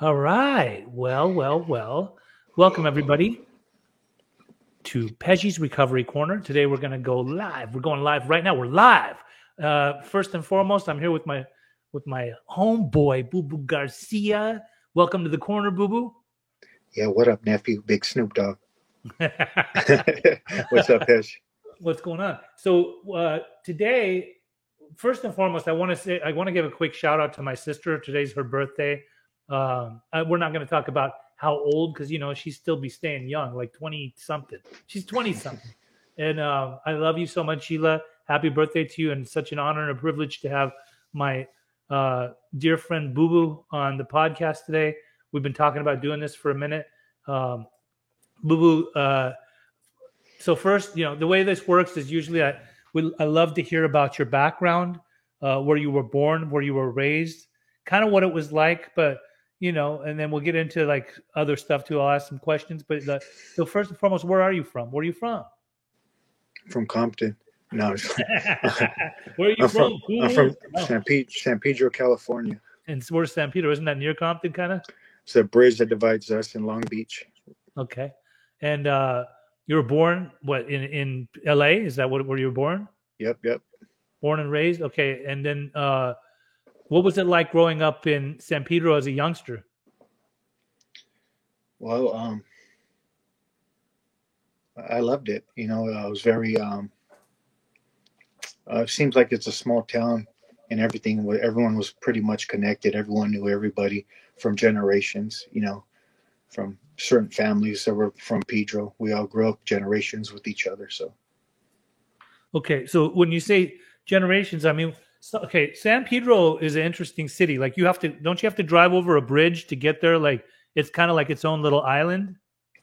All right. Well, well, well. Welcome everybody to Peggy's Recovery Corner. Today we're going to go live. We're going live right now. We're live. Uh, first and foremost, I'm here with my with my homeboy Boo Boo Garcia. Welcome to the corner, Boo Boo. Yeah, what up, nephew? Big Snoop Dogg. What's up, Pesh? What's going on? So uh, today, first and foremost, I want to say I want to give a quick shout out to my sister. Today's her birthday. Um, I, we're not going to talk about how old because you know she's still be staying young, like twenty something. She's twenty something, and uh, I love you so much, Sheila. Happy birthday to you, and such an honor and a privilege to have my uh, dear friend Boo Boo on the podcast today. We've been talking about doing this for a minute. Um, Boo Boo. Uh, so first, you know, the way this works is usually I we, I love to hear about your background, uh, where you were born, where you were raised, kind of what it was like, but you know, and then we'll get into like other stuff too. I'll ask some questions, but the, so first and foremost, where are you from? Where are you from? From Compton. No, where are you I'm from? from, I'm from San, Pe- San Pedro, California. And where's San Pedro? Isn't that near Compton, kind of? It's a bridge that divides us in Long Beach. Okay, and uh, you were born what in in L.A. Is that what where you were born? Yep, yep. Born and raised. Okay, and then uh, what was it like growing up in San Pedro as a youngster? Well, um, I loved it. You know, I was very. Um, uh, it seems like it's a small town, and everything. Everyone was pretty much connected. Everyone knew everybody from generations. You know, from certain families that were from Pedro. We all grew up generations with each other. So, Okay, so when you say generations, I mean, so, okay, San Pedro is an interesting city. Like you have to, don't you have to drive over a bridge to get there? Like it's kind of like its own little island.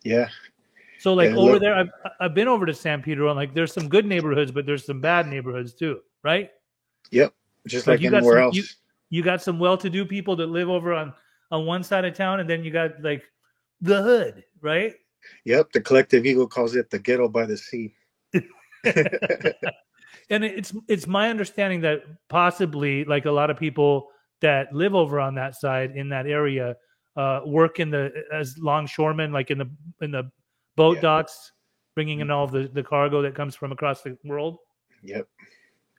yeah, So like Yeah, over look- there, I've, I've been over to San Pedro, and like there's some good neighborhoods, but there's some bad neighborhoods too, right? yep. Just Like, like, you got anywhere some- else. you- You got some well-to-do people that live over on on one side of town, and then you got like the hood, right? Yep, the collective ego calls it the ghetto by the sea. and it's it's my understanding that possibly like a lot of people that live over on that side in that area uh, work in the as longshoremen, like in the in the boat Yeah. docks, bringing in all the the cargo that comes from across the world. Yep.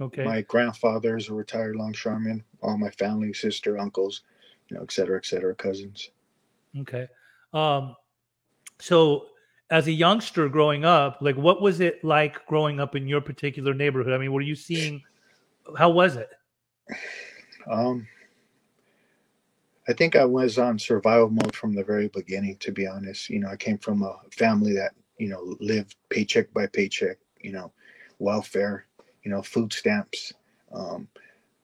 Okay, My grandfather is a retired longshoreman. All my family, sister, uncles, you know, et cetera, et cetera, cousins. okay. Um, so as a youngster growing up, like what was it like growing up in your particular neighborhood? I mean, were you seeing? How was it? Um, I think I was on survival mode from the very beginning. To be honest, you know, I came from a family that you know lived paycheck by paycheck. You know, welfare. You know, food stamps. Um,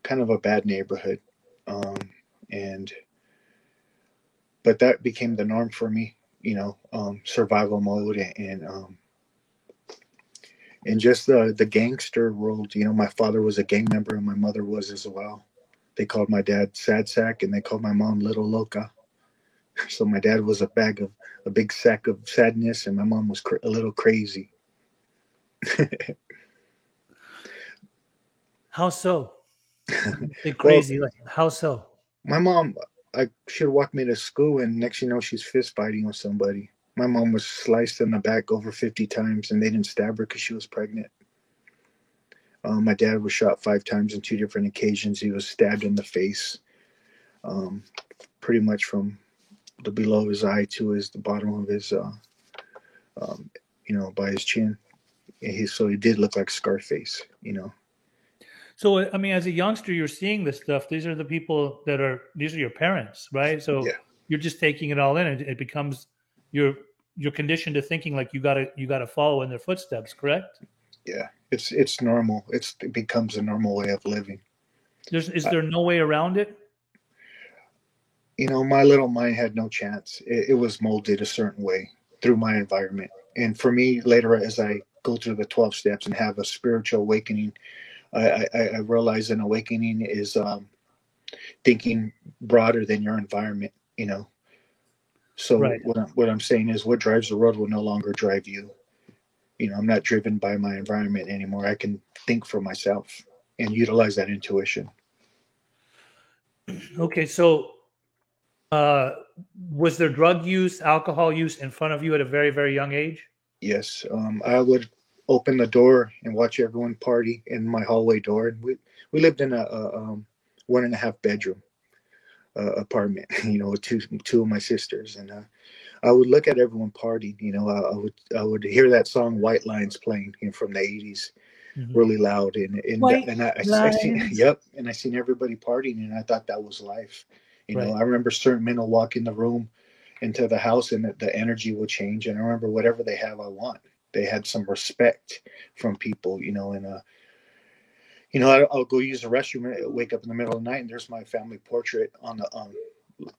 kind of a bad neighborhood, um, and but that became the norm for me. You know, um, survival mode and. and um, and just the the gangster world, you know, my father was a gang member and my mother was as well they called my dad sad sack and they called my mom little loca so my dad was a bag of a big sack of sadness and my mom was cr- a little crazy How so? Crazy. like how so? my mom i should walk me to school and next you know she's fist fighting with somebody. My mom was sliced in the back over 50 times and they didn't stab her because she was pregnant. Um, my dad was shot five times on two different occasions. He was stabbed in the face um, pretty much from the below his eye to his the bottom of his uh, um, you know by his chin. And he, so he did look like scarface you know So I mean, as a youngster, you're seeing this stuff. These are the people that are. These are your parents, right? So Yeah. you're just taking it all in. It, it becomes you're you're conditioned to thinking like you gotta you gotta follow in their footsteps. Correct? yeah it's it's normal it's it becomes a normal way of living There's is there no way around it? you know, my little mind had no chance. It, it was molded a certain way through my environment. And for me, later as I go through the 12 steps and have a spiritual awakening, I, I, I realize an awakening is um, thinking broader than your environment, you know. So Right. what, I'm, what I'm saying is what drives the road will no longer drive you. You know, I'm not driven by my environment anymore. I can think for myself and utilize that intuition. Okay, so uh, was there drug use, alcohol use in front of you at a very, very young age? Yes, um, I would open the door and watch everyone party in my hallway door. And we we lived in a, a um, one and a half bedroom uh, apartment, you know, with two two of my sisters, and uh, I would look at everyone partying. You know, I, I, would I would hear that song "White Lines" playing you know, from the '80s, mm-hmm. really loud, and and, and I, I, I seen yep, and I seen everybody partying, and I thought that was life. You right. know, I remember certain men will walk in the room into the house and the, the energy will change. And I remember whatever they have, I want. They had some respect from people, you know, and uh, you know, I, will go use the restroom, and wake up in the middle of the night, and there's my family portrait on the um,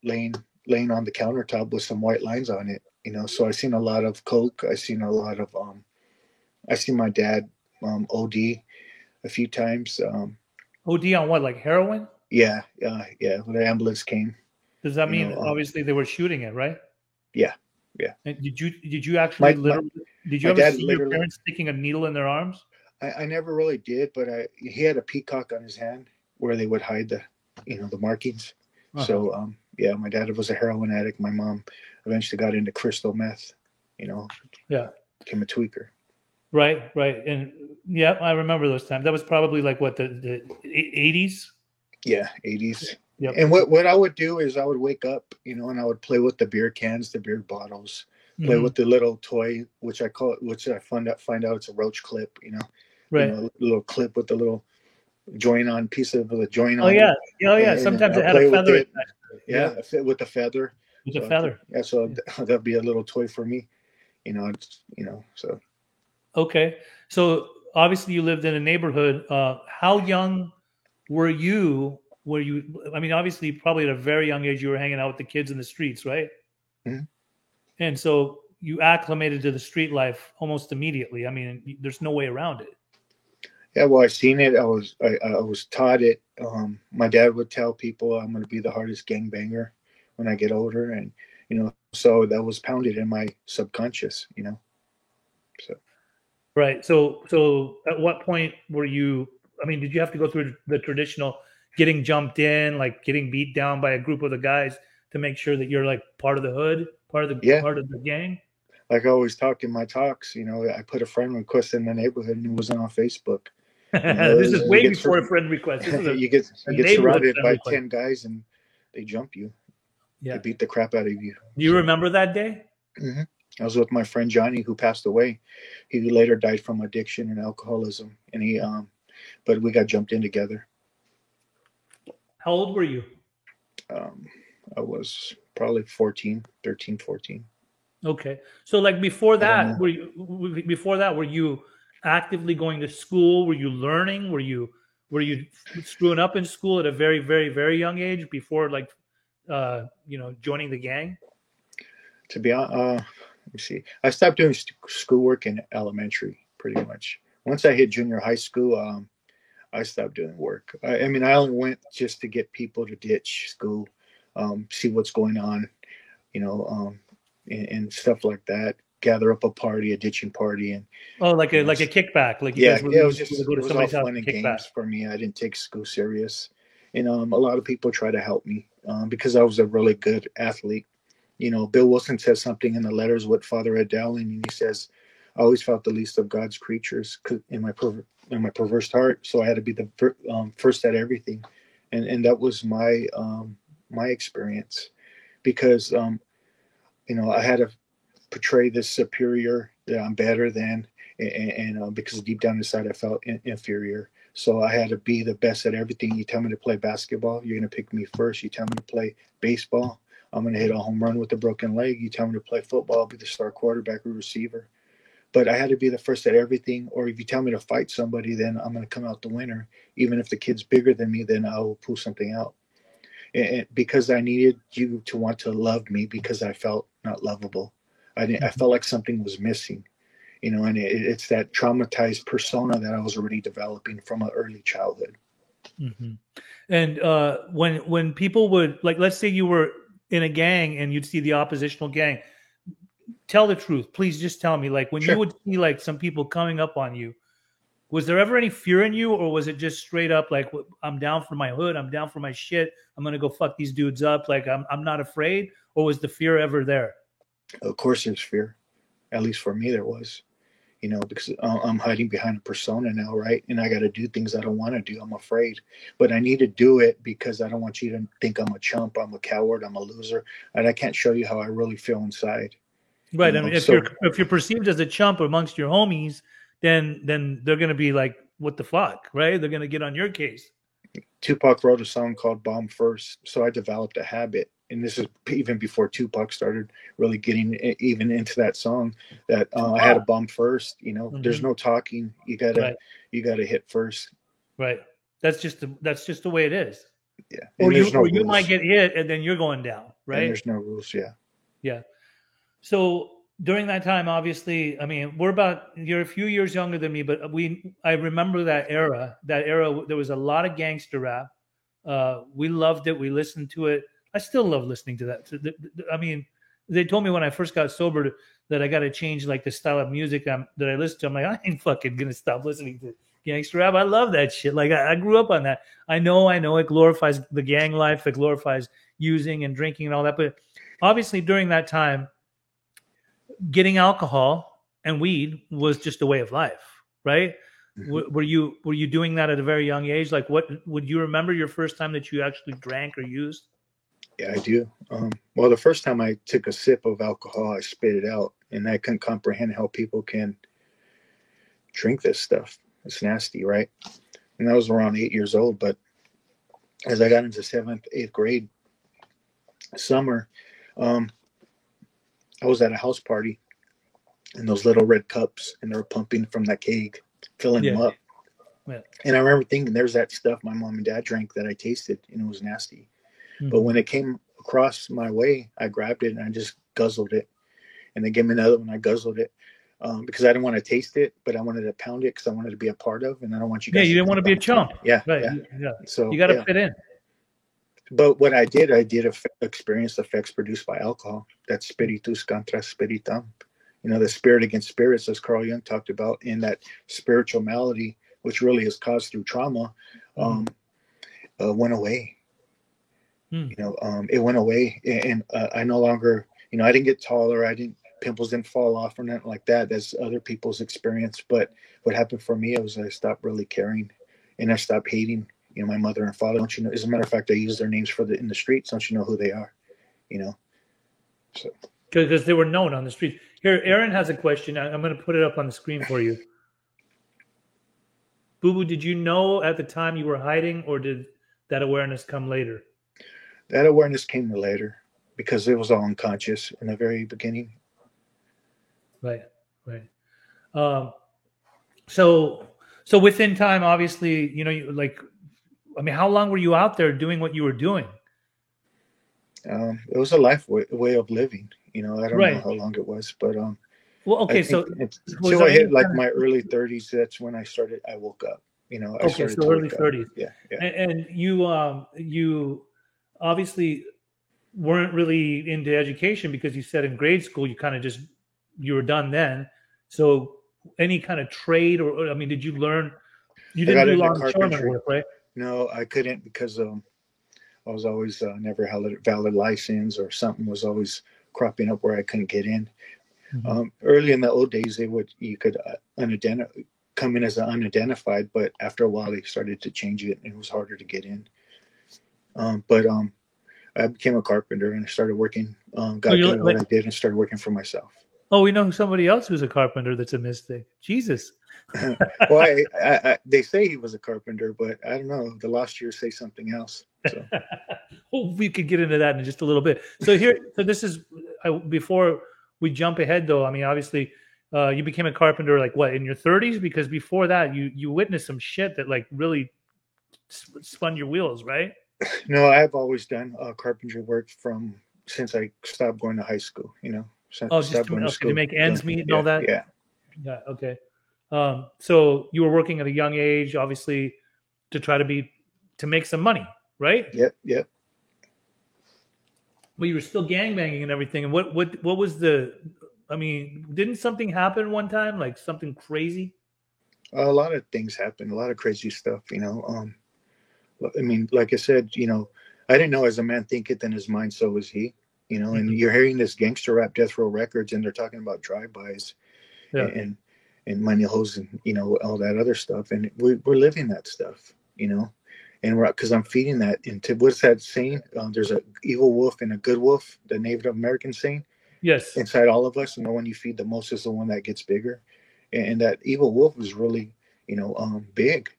laying laying on the countertop with some white lines on it. You know, so I seen a lot of coke. I seen a lot of um, I seen my dad um, OD a few times. Um, OD on what, like heroin? Yeah, uh, yeah. When the ambulance came. Does that mean know, um, obviously they were shooting it, right? Yeah, yeah. And did you did you actually my, literally my, did you ever see your parents sticking a needle in their arms? I, I never really did, but I he had a peacock on his hand where they would hide the you know the markings. Uh-huh. So um yeah, my dad was a heroin addict. My mom eventually got into crystal meth. You know, yeah, became a tweaker. Right, right, and yeah, I remember those times. That was probably like what the the eighties. Yeah, eighties. Yep. And what, what I would do is I would wake up, you know, and I would play with the beer cans, the beer bottles, play mm-hmm. with the little toy, which I call it, which I find out find out it's a roach clip, you know, right? You know, little clip with the little join on piece of the join oh, on. Oh yeah, oh yeah. And, Sometimes and it had a feather. It. Yeah, yeah, with the feather. With a so, feather. Yeah, so yeah. that'd be a little toy for me, you know. It's, you know, so. Okay, so obviously you lived in a neighborhood. Uh, how young were you were you i mean obviously probably at a very young age you were hanging out with the kids in the streets right mm-hmm. And so you acclimated to the street life almost immediately. I mean there's no way around it. Yeah well i seen it. I was i, I was taught it. Um, my dad would tell people i'm going to be the hardest gang banger when i get older. And you know so that was pounded in my subconscious you know? So. Right. So so at what point were you i mean did you have to go through the traditional getting jumped in, like getting beat down by a group of the guys to make sure that you're like part of the hood, part of the yeah. part of the gang? Like I always talk in my talks, you know, I put a friend request in the neighborhood and it wasn't on Facebook. You know, this is way before sur- a friend request. A, you get you get surrounded by request. ten guys and they jump you. Yeah, they beat the crap out of you. Do you so, remember that day? Mm-hmm. I was with my friend Johnny, who passed away. He later died from addiction and alcoholism, and he um, but we got jumped in together. How old were you? Um, I was probably 14, 13, 14. Okay. So like before that, were you before that were you actively going to school? Were you learning? Were you were you screwing up in school at a very very very young age before like uh you know joining the gang? To be honest, uh, let me see. I stopped doing schoolwork in elementary pretty much. Once I hit junior high school, um, I stopped doing work. I, I, mean, I only went just to get people to ditch school, um, see what's going on, you know, um, and, and, stuff like that. Gather up a party, a ditching party, and oh, like a like a kickback, like yeah, yeah. It was just it was all fun and games for me. I didn't take school serious, and um, a lot of people try to help me um, because I was a really good athlete. You know, Bill Wilson says something in the letters with Father Ed Dowling, and he says, "I always felt the least of God's creatures in my in my perverse heart. So I had to be the um, first at everything, and and that was my um, my experience, because um, you know I had to portray this superior that I'm better than, and, and uh, because deep down inside I felt in, inferior. So I had to be the best at everything. You tell me to play basketball, you're gonna pick me first. You tell me to play baseball, I'm gonna hit a home run with a broken leg. You tell me to play football, I'll be the star quarterback or receiver but I had to be the first at everything. Or if you tell me to fight somebody, then I'm going to come out the winner. Even if the kid's bigger than me, then I will pull something out. And because I needed you to want to love me because I felt not lovable. I didn't, I felt like something was missing, you know, and it, it's that traumatized persona that I was already developing from an early childhood. Mm-hmm. And uh, when when people would like, let's say you were in a gang and you'd see the oppositional gang, tell the truth. Please just tell me. Like when sure. you would see like some people coming up on you, was there ever any fear in you, or was it just straight up like I'm down for my hood, I'm down for my shit, I'm gonna go fuck these dudes up, like I'm I'm not afraid, or was the fear ever there? Of course, there's fear. At least for me, there was. You know, because uh, I'm hiding behind a persona now, right? And I got to do things I don't want to do. I'm afraid, but I need to do it because I don't want you to think I'm a chump, I'm a coward, I'm a loser, and I can't show you how I really feel inside. Right. You know? I mean, if so, you're if you're perceived as a chump amongst your homies, then then they're gonna be like, what the fuck, right? They're gonna get on your case. Tupac wrote a song called Bomb First, so I developed a habit, and this is even before Tupac started really getting even into that song. That uh, I had a bomb first. You know, mm-hmm. there's no talking. You gotta right. you gotta hit first. Right. That's just the that's just the way it is. Yeah. And or you no or you might get hit and then you're going down. Right. And there's no rules. Yeah. Yeah. So during that time, obviously, I mean, we're about you're a few years younger than me, but we I remember that era. That era, there was a lot of gangster rap. Uh, we loved it. We listened to it. I still love listening to that. I mean, they told me when I first got sober that I got to change like the style of music I'm, that I listen to. I'm like, I ain't fucking gonna stop listening to gangster rap. I love that shit. Like I, I grew up on that. I know, I know, it glorifies the gang life. It glorifies using and drinking and all that. But obviously, during that time getting alcohol and weed was just a way of life, right? Mm-hmm. were you were you doing that at a very young age? Like, what would you remember your first time that you actually drank or used? Yeah, I do. Um, well, the first time I took a sip of alcohol, I spit it out, and I couldn't comprehend how people can drink this stuff. It's nasty, right? And I was around eight years old. But as I got into seventh, eighth grade, summer, um, I was at a house party and those little red cups and they were pumping from that keg, filling yeah. them up. Yeah. And I remember thinking, there's that stuff my mom and dad drank that I tasted and it was nasty. Mm-hmm. But when it came across my way, I grabbed it and I just guzzled it. And they gave me another one. I guzzled it um, because I didn't want to taste it, but I wanted to pound it because I wanted to be a part of. And I don't want you guys. Yeah, you didn't want to be a chump. Yeah, right. Yeah. yeah. So you got to yeah. fit in but what I did, I did experience effects produced by alcohol. That spiritus contra spiritum. You know, the spirit against spirits, as Carl Jung talked about, in that spiritual malady, which really is caused through trauma, mm-hmm. um, uh, went away. Mm. You know, um, it went away, and uh, I no longer, you know, I didn't get taller. I didn't pimples didn't fall off or nothing like that. That's other people's experience. But what happened for me was I stopped really caring, and I stopped hating you know, my mother and father. Don't you know? As a matter of fact, I use their names for the in the streets. Don't you know who they are? You know, so because they were known on the street. Here, Aaron has a question. I'm going to put it up on the screen for you. Boo Boo, did you know at the time you were hiding, or did that awareness come later? That awareness came later because it was all unconscious in the very beginning. Right, right. Um, so, so within time, obviously, you know, you, like I mean, how long were you out there doing what you were doing? Um, it was a life way, way of living. You know, I don't right. know how long it was, but um. Well, okay, so until I hit like my early 30s, that's when I started. I woke up. You know, I okay, so early 30s. Yeah, yeah. And, and you, um, you obviously weren't really into education because you said in grade school you kind of just you were done then. So any kind of trade or I mean, did you learn? You didn't do longshoreman work, right? No, I couldn't because um, I was always uh, never had a valid license or something was always cropping up where I couldn't get in. Mm-hmm. Um, early in the old days, they would you could uh, come in as an unidentified, but after a while they started to change it and it was harder to get in. Um, but um, I became a carpenter and I started working. Um, got good at what I did and started working for myself. Oh, we know somebody else who's a carpenter. That's a mistake. Jesus. well, I, I, I, they say he was a carpenter, but I don't know. The last year say something else. So. well, we could get into that in just a little bit. So here, so this is before we jump ahead, though. I mean, obviously, uh, you became a carpenter like what in your 30s? Because before that, you you witnessed some shit that like really spun your wheels, right? No, I've always done uh, carpentry work from since I stopped going to high school. You know, since oh, just to, okay, to, make ends meet and yeah, all that. Yeah. Yeah. Okay. Um, so you were working at a young age, obviously, to try to be to make some money, right? Yep, yep. Well, you were still gang banging and everything. And what what what was the? I mean, didn't something happen one time, like something crazy? a lot of things happened, a lot of crazy stuff, you know. Um, I mean, like I said, you know, I didn't know as a man thinketh in his mind, so was he, you know. And Mhm. you're hearing this gangster rap, Death Row Records, and they're talking about drive-bys Yeah. and and money holes and you know all that other stuff, and we, we're living that stuff, you know. And we're because I'm feeding that into what's that saying? Um, there's a evil wolf and a good wolf, the Native American saying Yes. inside all of us, and the one you feed the most is the one that gets bigger. And, and that evil wolf was really, you know, um, big.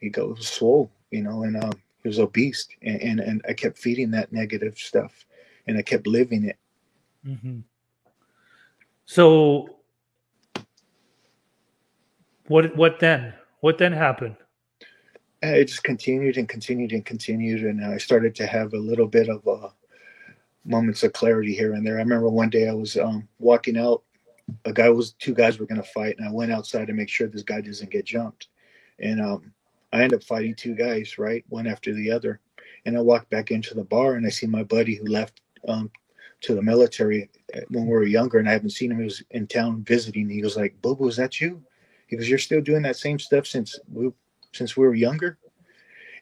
He goes swole, you know, and um, he was a beast. And, and and I kept feeding that negative stuff, and I kept living it. hmm So, what what then? What then happened? And it just continued and continued and continued, and I started to have a little bit of uh, moments of clarity here and there. I remember one day I was um, walking out. A guy was two guys were going to fight, and I went outside to make sure this guy doesn't get jumped. And um, I end up fighting two guys, right, one after the other. And I walked back into the bar, and I see my buddy who left um, to the military uh, when we were younger, and I haven't seen him. He was in town visiting. He was like, "Boo, boo, is that you?" He goes, "You're still doing that same stuff since we since we were younger."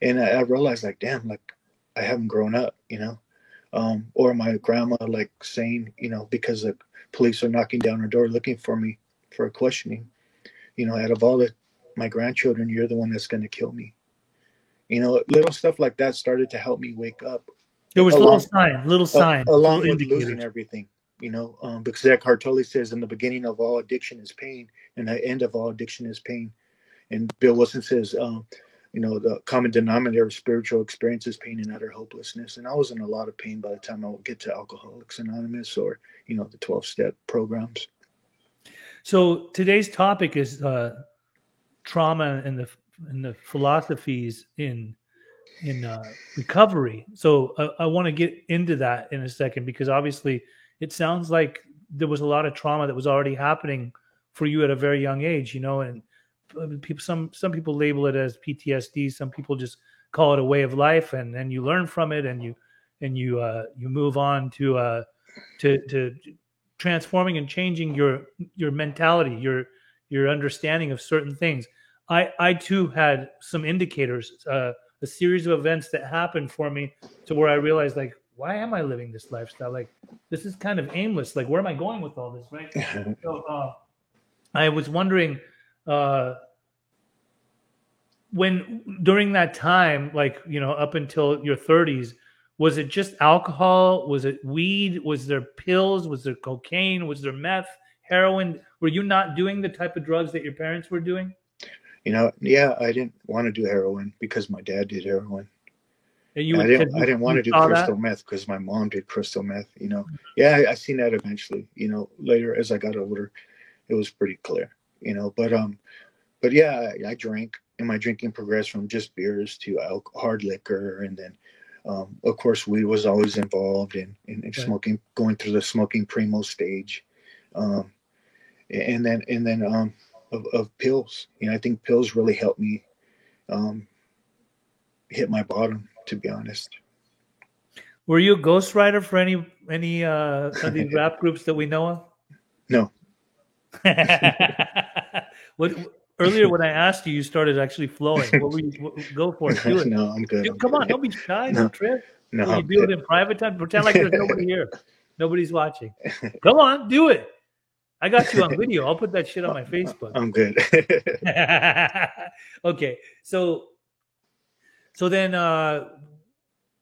And I, I realized, like, damn, like I haven't grown up, you know. Um, or my grandma, like saying, you know, because the police are knocking down her door looking for me for a questioning. You know, out of all the my grandchildren, you're the one that's going to kill me. You know, little stuff like that started to help me wake up There was Along- little sign, little uh, sign, along little with losing everything. You know, um, because Eckhart Tolle says, "In the beginning of all addiction is pain, and the end of all addiction is pain." And Bill Wilson says, um, "You know, the common denominator of spiritual experience is pain and utter hopelessness." And I was in a lot of pain by the time I would get to Alcoholics Anonymous or you know the twelve step programs. So today's topic is uh, trauma and the and the philosophies in in uh, recovery. So I, I want to get into that in a second because obviously it sounds like there was a lot of trauma that was already happening for you at a very young age. You know, and uh, people some some people label it as PTSD. Some people just call it a way of life, and then you learn from it, and you and you uh, you move on to uh, to to transforming and changing your your mentality, your your understanding of certain things. I I too had some indicators, uh, a series of events that happened for me to where I realized like, why am I living this lifestyle? Like, this is kind of aimless. Like, where am I going with all this? Right. So uh, I was wondering uh, when during that time, like you know, up until your 30s, was it just alcohol? Was it weed? Was there pills? Was there cocaine? Was there meth, heroin? Were you not doing the type of drugs that your parents were doing? You know, yeah, I didn't want to do heroin because my dad did heroin. And you I would- didn't. you- I didn't want to do saw that? crystal meth because my mom did crystal meth. You know, yeah, I, I seen that eventually. You know, later as I got older, it was pretty clear. You know, but um, but yeah, I, I drank, and my drinking progressed from just beers to al- hard liquor, and then, um, of course, weed was always involved in, in, in Right. smoking, going through the smoking primo stage, um, and then and then um, of, of pills. You know, I think pills really helped me um, hit my bottom. To be honest. Were you a ghostwriter for any any uh, of these rap groups that we know of? No. what earlier when I asked you, you started actually flowing. What were you? What, go for it. Do it. no, I'm good. Dude, I'm come good. on, don't be shy. No. Trip. No, you I'm do it in private time? Pretend like there's nobody here. Nobody's watching. Come on, do it. I got you on video. I'll put that shit on my Facebook. I'm good. okay, so so then uh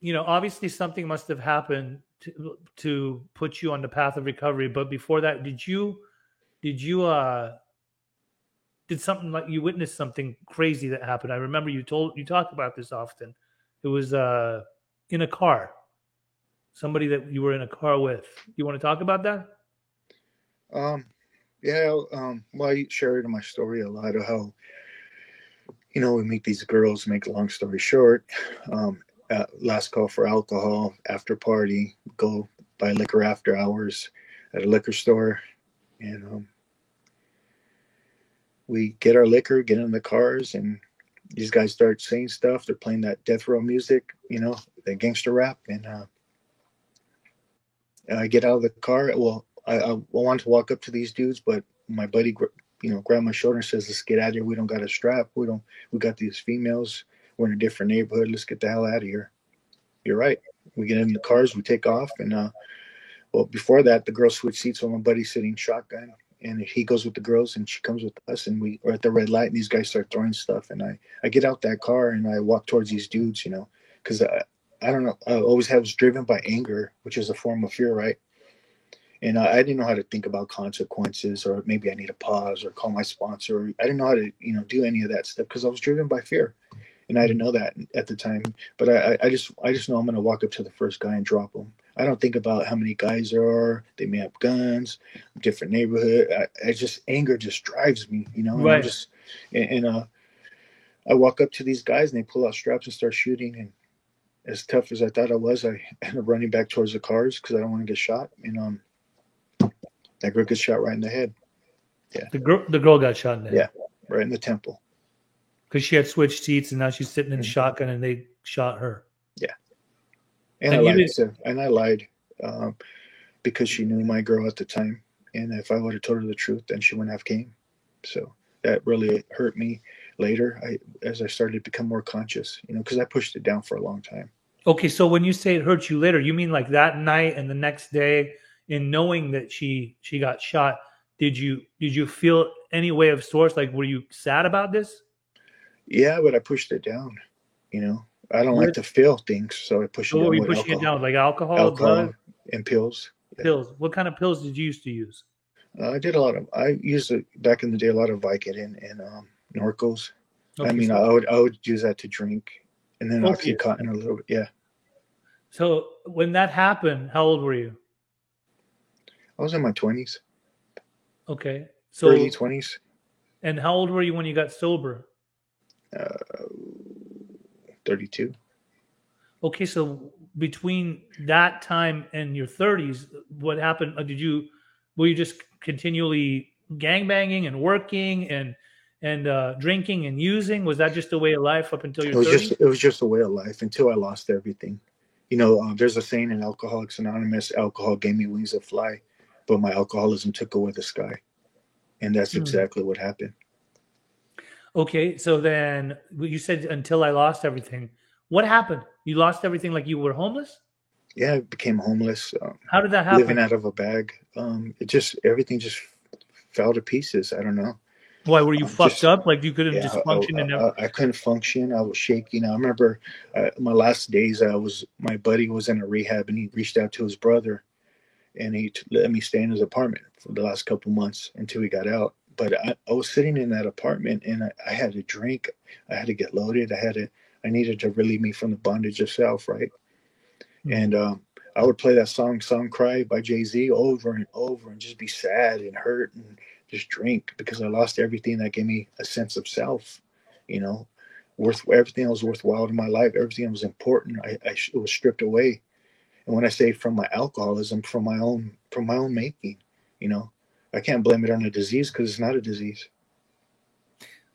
you know, obviously something must have happened to to put you on the path of recovery, but before that, did you did you uh did something like you witnessed something crazy that happened? I remember you told you talk about this often. It was uh in a car. Somebody that you were in a car with. You want to talk about that? Um, yeah. Um, well, I share it in my story a lot of how, you know, we meet these girls. Make a long story short, um, last call for alcohol after party. Go buy liquor after hours at a liquor store, and um, we get our liquor, get in the cars, and these guys start saying stuff. They're playing that death row music, you know, the gangster rap, and uh, I get out of the car. Well, I, I wanted to walk up to these dudes, but my buddy, you know, grabbed my shoulder and says, "Let's get out of here. We don't got a strap. We don't. We got these females. We're in a different neighborhood. Let's get the hell out of here." You're right. We get in the cars. We take off, and uh, well, before that, the girls switch seats with my buddy sitting shotgun, and he goes with the girls, and she comes with us, and we are at the red light, and these guys start throwing stuff, and I I get out that car and I walk towards these dudes, you know, because I I don't know. I always have was driven by anger, which is a form of fear, right? And I, I, didn't know how to think about consequences or maybe I need to pause or call my sponsor. I didn't know how to, you know, do any of that stuff because I was driven by fear, and I didn't know that at the time. But I, I just, I just know I'm going to walk up to the first guy and drop him. I don't think about how many guys there are. They may have guns, different neighborhood. I, I just anger just drives me, you know. Right. just and, and uh, I walk up to these guys and they pull out straps and start shooting. And as tough as I thought I was, I end up running back towards the cars because I don't want to get shot. And um, that girl gets shot right in the head. Yeah. The girl, the girl got shot in the head. Yeah, right in the temple. Because she had switched seats and now she's sitting in Mhm. shotgun and they shot her. And, And I lied. So, and I lied um, because she knew my girl at the time. And if I would have told her the truth, then she wouldn't have came. So that really hurt me later. I as I started to become more conscious, you know, because I pushed it down for a long time. Okay, so when you say it hurts you later, you mean like that night and the next day, in knowing that she she got shot, did you did you feel any way of source? Like, were you sad about this? Yeah, but I pushed it down. You know, I don't Where- like to feel things, so I push it So down were you pushing alcohol, it down like alcohol, alcohol drugs, and pills. yeah. pills? What kind of pills did you used to use? Uh, I did a lot of. I used it back in the day a lot of Vicodin and um, Norcos. I mean, so, I would I would use that to drink, and then Okay. OxyContin a little bit. Yeah, so when that happened, how old were you? I was in my twenties, Okay, so early twenties. and how old were you when you got sober? Uh, Thirty-two. Okay, so between that time and your 30s, what happened? Uh, Did you were you just continually gangbanging and working and and uh, drinking and using? Was that just a way of life up until It your was 30s? just it was just a way of life until I lost everything. You know, uh, there's a saying in Alcoholics Anonymous: "Alcohol gave me wings that fly, but my alcoholism took away the sky," and that's Hmm. exactly what happened. Okay, so then you said until I lost everything. What happened? You lost everything like you were homeless? Yeah, I became homeless. Um, How did that happen? living out of a bag. Um, it just everything just fell to pieces. I don't know. Why were you um, fucked just- up? Like you couldn't Yeah, just I, function and I, never. I, I couldn't function. I was shaking. I remember uh, my last days. I was my buddy was in a rehab, and he reached out to his brother, and he t- let me stay in his apartment for the last couple months until he got out. But I, I was sitting in that apartment, and I, I had to drink. I had to get loaded. I had to. I needed to relieve me from the bondage of self, right? Mhm. And um, I would play that song "Song Cry" by Jay Z over and over, and just be sad and hurt and just drink because I lost everything that gave me a sense of self. You know, worth everything that was worthwhile in my life, everything that was important. I, I it was stripped away. And when I say from my alcoholism, from my own from my own making, you know, I can't blame it on a disease because it's not a disease.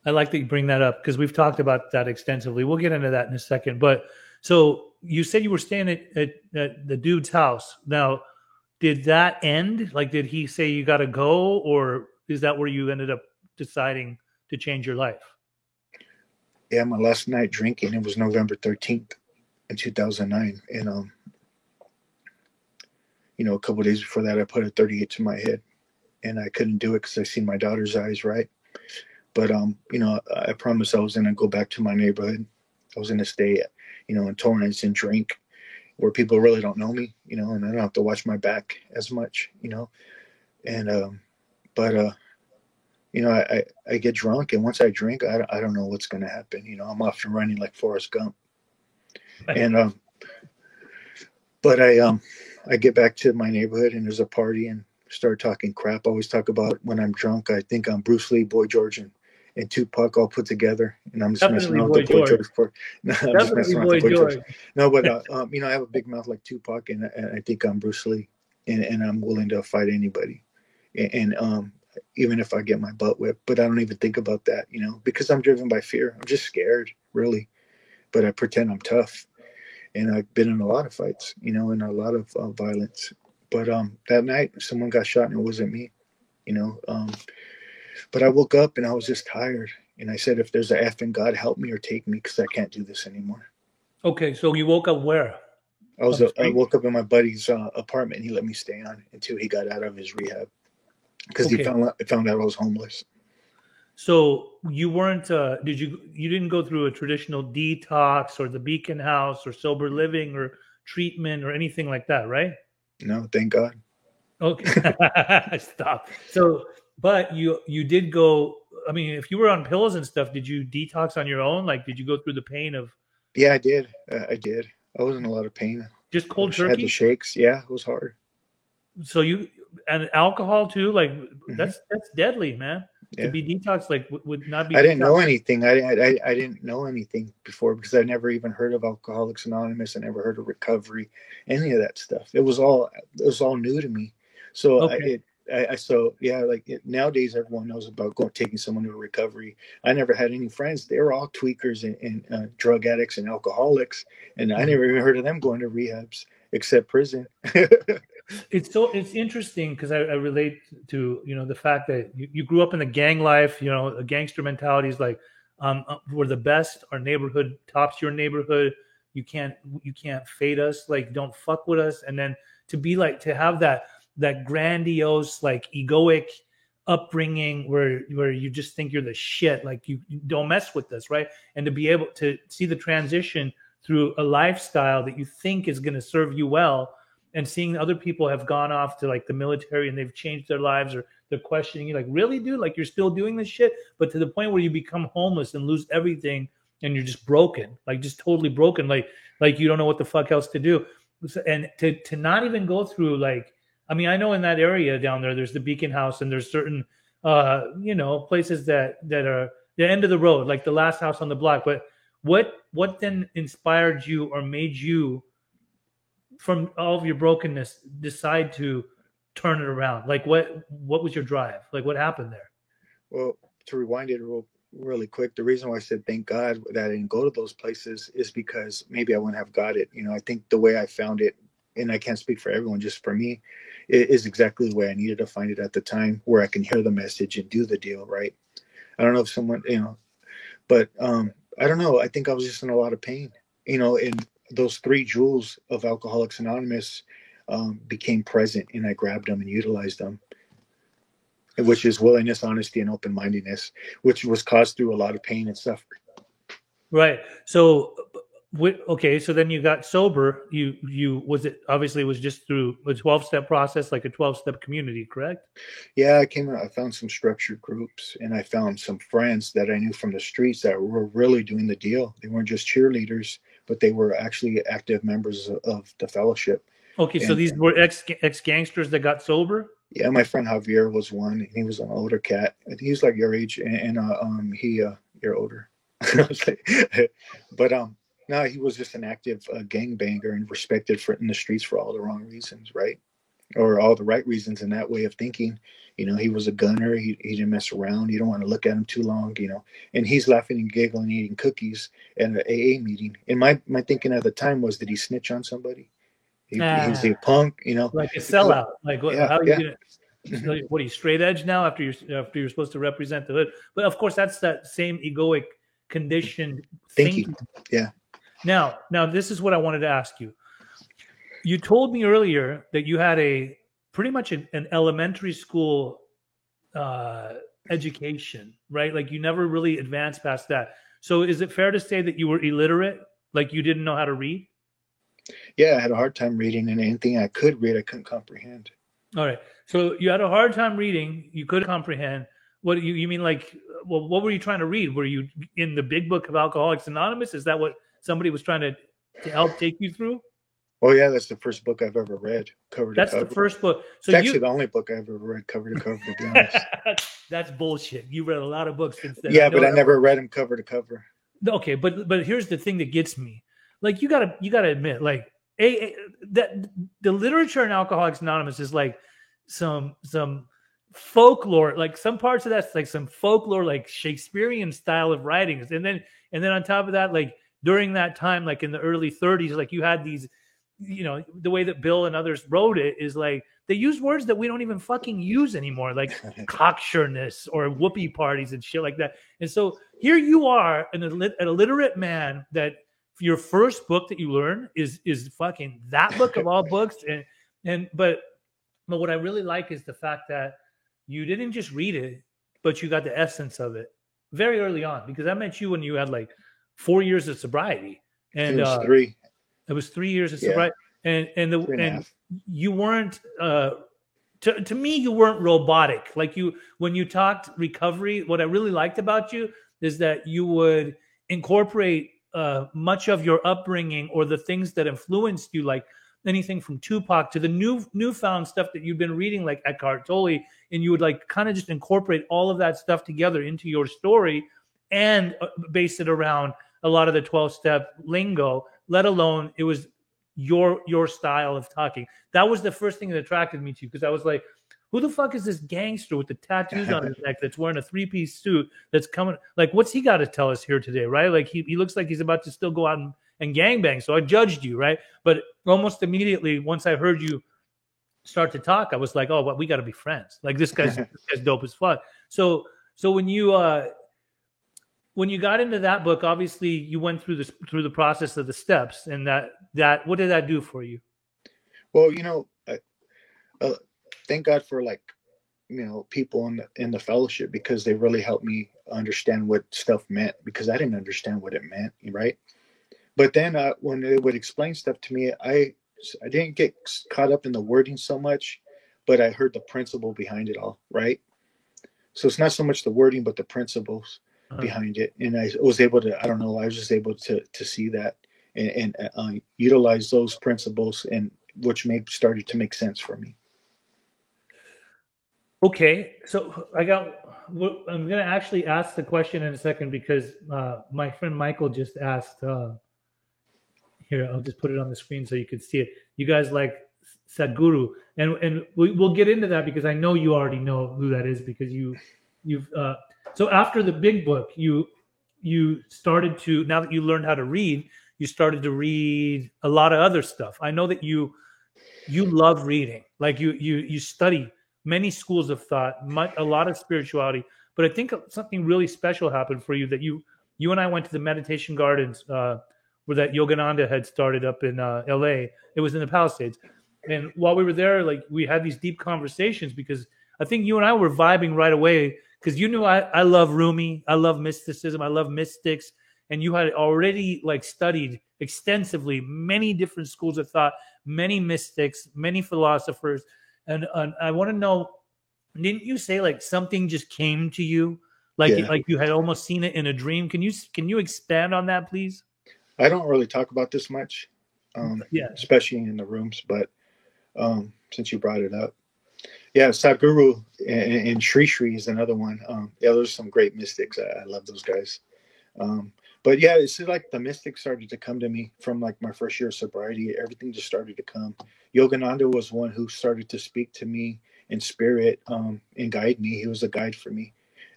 I like that you bring that up because we've talked about that extensively. We'll get into that in a second. But so you said you were staying at, at, at the dude's house. Now, did that end? Like, did he say you got to go, or is that where you ended up deciding to change your life? Yeah, my last night drinking it was November thirteenth in two thousand nine, and um, you know, a couple days before that, I put a thirty eight to my head, and I couldn't do it because I seen my daughter's eyes, right? But um, you know, I promised I was gonna go back to my neighborhood. I was gonna stay, you know, in Torrance and drink, where people really don't know me, you know, and I don't have to watch my back as much, you know, and um, but uh, you know, I, I, I get drunk, and once I drink, I, I don't know what's going to happen. You know, I'm off and running like Forrest Gump. And um, but I um, I get back to my neighborhood, and there's a party, and start talking crap. I always talk about when I'm drunk. I think I'm Bruce Lee, Boy George, and, and Tupac all put together, and I'm just messing Definitely around with the Boy George. Part. No, I'm just messing around Boy with the Boy George. George. No, but uh, um, you know, I have a big mouth like Tupac, and, and I think I'm Bruce Lee, and, and I'm willing to fight anybody, and, and um, even if I get my butt whipped. But I don't even think about that, you know, because I'm driven by fear. I'm just scared, really. But I pretend I'm tough, and I've been in a lot of fights, you know, and a lot of uh, violence. But um, that night, someone got shot, and it wasn't me, you know. Um, But I woke up and I was just tired. And I said, if there's a F in God, help me or take me because I can't do this anymore. Okay, so you woke up where? I was I woke up in my buddy's uh, apartment. And he let me stay on until he got out of his rehab because Okay. he found out found out I was homeless. So you weren't uh did you you didn't go through a traditional detox or the beacon house or sober living or treatment or anything like that, right? No, thank God. Okay. Stop. So but you you did go I mean if you were on pills and stuff, did you detox on your own? Like did you go through the pain of Yeah, I did. Uh, I did. I was in a lot of pain. just cold I had the shakes. Yeah, it was hard. So you and alcohol too, like that's that's deadly, man. Mm-hmm. Yeah. To be detoxed like would, would not be I didn't know anything. I, I I didn't know anything before because I never even heard of Alcoholics Anonymous. I never heard of recovery, any of that stuff. It was all it was all new to me. So I, it, I, I so yeah, like it, nowadays everyone knows about going taking someone to recovery. I never had any friends. They were all tweakers and, and uh, drug addicts and alcoholics, and I Mhm. never even heard of them going to rehabs except prison. it's so it's interesting because I, I relate to you know the fact that you, you grew up in the gang life you know the gangster mentality is like um uh, we're the best our neighborhood tops your neighborhood you can't you can't fade us like don't fuck with us. And then to be like to have that that grandiose like egoic upbringing where where you just think you're the shit like you, you don't mess with us right? And to be able to see the transition through a lifestyle that you think is going to serve you well and seeing other people have gone off to like the military and they've changed their lives or they're questioning you like really dude? Like you're still doing this shit? But to the point where you become homeless and lose everything and you're just broken like just totally broken like like you don't know what the fuck else to do. And to to not even go through like i mean i know in that area down there there's the beacon house and there's certain uh you know places that that are the end of the road like the last house on the block. But what what then inspired you or made you from all of your brokenness decide to turn it around like what what was your drive like what happened there Well, to rewind it real, really quick, the reason why I said thank God that I didn't go to those places is because maybe I wouldn't have got it. You know, I think the way I found it, and I can't speak for everyone, just for me, it is exactly the way I needed to find it at the time, where I can hear the message and do the deal. Right? I don't know if someone, you know, but um, I don't know. I think I was just in a lot of pain. You know, and those three jewels of Alcoholics Anonymous um, became present, and I grabbed them and utilized them which is willingness, honesty, and open mindedness, which was caused through a lot of pain and suffering. right so okay so then you got sober you you was it obviously it was just through a 12 step process like a 12 step community correct Yeah, I came. I found some structured groups, and I found some friends that I knew from the streets that were really doing the deal. They weren't just cheerleaders, but they were actually active members of, of the fellowship. okay so these were ex ex gangsters that got sober Yeah, my friend Javier was one. and He was an older cat. He was like your age, and, and uh, um, he uh, you're older. I was like- but um, no, he was just an active uh, gangbanger and respected for in the streets for all the wrong reasons, right? Or all the right reasons in that way of thinking. You know, he was a gunner. He, he didn't mess around. You don't want to look at him too long. You know, and he's laughing and giggling, eating cookies at an AA meeting. And my my thinking at the time was, did he snitch on somebody? He, He's ah. a punk. You know, like a sellout like what, Yeah, how are yeah. you gonna like, what are you straight edge now after you're after you're supposed to represent the hood but of course that's that same egoic conditioned Thinking, thinking yeah. now now this is what i wanted to ask you you told me earlier that you had a pretty much an, an elementary school uh education right like you never really advanced past that so is it fair to say that you were illiterate like you didn't know how to read yeah, I had a hard time reading, and anything I could read, I couldn't comprehend. All right. So you had a hard time reading. You could comprehend. What you you mean? Like, well, what were you trying to read? Were you in the big book of Alcoholics Anonymous? Is that what somebody was trying to, to help take you through? Oh yeah, that's the first book I've ever read, cover to cover. That's the first book. So it's actually you, the only book I've ever read cover to cover. To be honest. that's bullshit. You read a lot of books since then. yeah, know but I never read them cover to cover. Okay, but but here's the thing that gets me. Like you gotta you gotta admit, like a, a that the literature in Alcoholics Anonymous is like some some folklore, like some parts of that's like some folklore, like Shakespearean style of writings, and then and then on top of that, like during that time, like in the early 30s, like you had these, you know, the way that Bill and others wrote it is like they use words that we don't even fucking use anymore, like cocksureness or whoopee parties and shit like that. And so here you are, an, an illiterate man that your first book that you learn is is fucking that book of all books. And and but but what I really like is the fact that you didn't just read it, but you got the essence of it very early on. Because I met you when you had like four years of sobriety, and uh, three. It was three years of Yeah. and and the and and you weren't. uh to, to me, you weren't robotic. Like you, when you talked recovery, what I really liked about you is that you would incorporate uh, much of your upbringing or the things that influenced you, like anything from Tupac to the new newfound stuff that you've been reading, like Eckhart Tolle, and you would like kind of just incorporate all of that stuff together into your story and uh, base it around a lot of the 12 step lingo let alone it was your your style of talking. That was the first thing that attracted me to you because i was like who the fuck is this gangster with the tattoos on his neck that's wearing a three-piece suit that's coming like what's he got to tell us here today right? Like he, he looks like he's about to still go out and, and gangbang so i judged you right? But almost immediately once i heard you start to talk i was like oh well, we got to be friends. Like this guy's this guy's dope as fuck. So so when you uh when you got into that book obviously you went through this through the process of the steps and that that what did that do for you Well, you know, I, uh, thank God for like, you know, people in the in the fellowship because they really helped me understand what stuff meant because I didn't understand what it meant, right? But then uh, when they would explain stuff to me, I I didn't get caught up in the wording so much, but I heard the principle behind it all, right? So it's not so much the wording, but the principles Uh-huh. behind it, and I was able to. I don't know. I was just able to to see that and, and uh, utilize those principles, and which made started to make sense for me. Okay, so I got. I'm going to actually ask the question in a second because uh, my friend Michael just asked. Uh, here, I'll just put it on the screen so you can see it. You guys like Sadhguru, and and we, we'll get into that because I know you already know who that is because you you've. Uh, so after the big book, you you started to now that you learned how to read, you started to read a lot of other stuff. I know that you you love reading, like you you you study many schools of thought, much, a lot of spirituality. But I think something really special happened for you that you you and I went to the meditation gardens uh, where that Yogananda had started up in uh, L.A. It was in the Palisades, and while we were there, like we had these deep conversations because I think you and I were vibing right away because you knew I I love Rumi, I love mysticism, I love mystics, and you had already like studied extensively many different schools of thought, many mystics, many philosophers and, and I want to know, didn't you say like something just came to you, like Yeah. like you had almost seen it in a dream? Can you can you expand on that, please? I don't really talk about this much, um, Yeah. especially in the rooms. But um, since you brought it up, yeah, Sadhguru and, Sri Sri is another one. Um, yeah, there's some great mystics. I, I love those guys. Um, but yeah, it's like the mystics started to come to me from like my first year of sobriety. Everything just started to come. Yogananda was one who started to speak to me in spirit um, and guide me. He was a guide for me.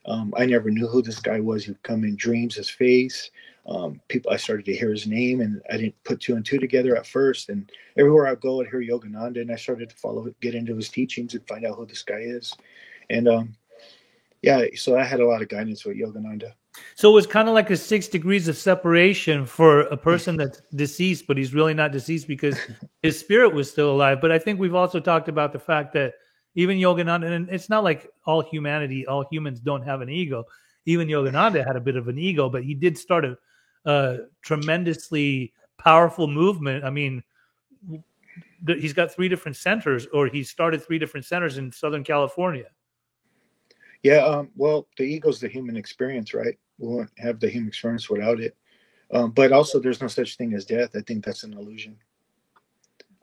Um, I never knew who this guy was. He'd come in dreams, his face. Um, people, I started to hear his name, and I didn't put two and two together at first. And everywhere I go, I'd hear Yogananda, and I started to follow, get into his teachings, and find out who this guy is. And um, yeah, so I had a lot of guidance with Yogananda. So it was kind of like a six degrees of separation for a person that's deceased, but he's really not deceased because his spirit was still alive. But I think we've also talked about the fact that even Yogananda, and it's not like all humanity, all humans don't have an ego. Even Yogananda had a bit of an ego, but he did start a, a tremendously powerful movement. I mean, th- he's got three different centers, or he started three different centers in Southern California. Yeah, um, well, the ego's the human experience, right? We won't have the human experience without it. Um, but also, there's no such thing as death. I think that's an illusion.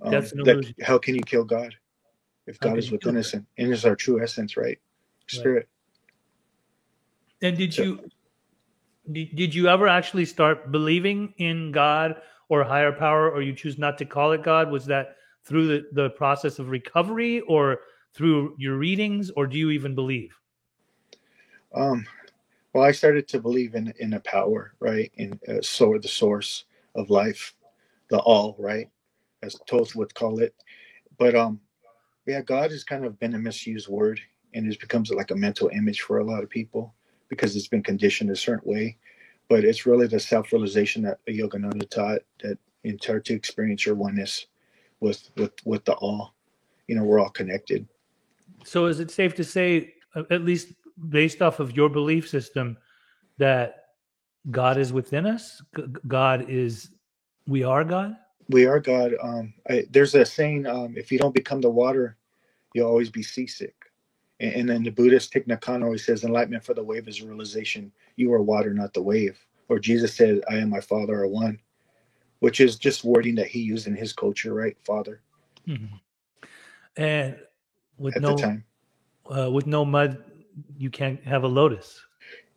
Um, That's an that- how can you kill God if God is within us and, and is our true essence, right? Spirit. And did So- you did, did you ever actually start believing in God or higher power, or you choose not to call it God? Was that through the, the process of recovery or through your readings, or do you even believe? Um, well, I started to believe in in a power, right? In uh, so the source of life, the all, right? As Thoth would call it. But um, Yeah, God has kind of been a misused word and it becomes like a mental image for a lot of people because it's been conditioned a certain way. But it's really the self realization that Yogananda taught that in order to experience your oneness with with with the all, you know, we're all connected. So is it safe to say, uh, at least based off of your belief system, that God is within us? God is, we are God? We are God. Um, I, there's a saying, um, if you don't become the water, you'll always be seasick. And, and then the Buddhist Thich Nhat Hanh always says, enlightenment for the wave is realization. You are water, not the wave. Or Jesus said, I and my Father are one, which is just wording that he used in his culture, right? Father. Mm-hmm. And with at no the time. Uh, with no mud, you can't have a lotus.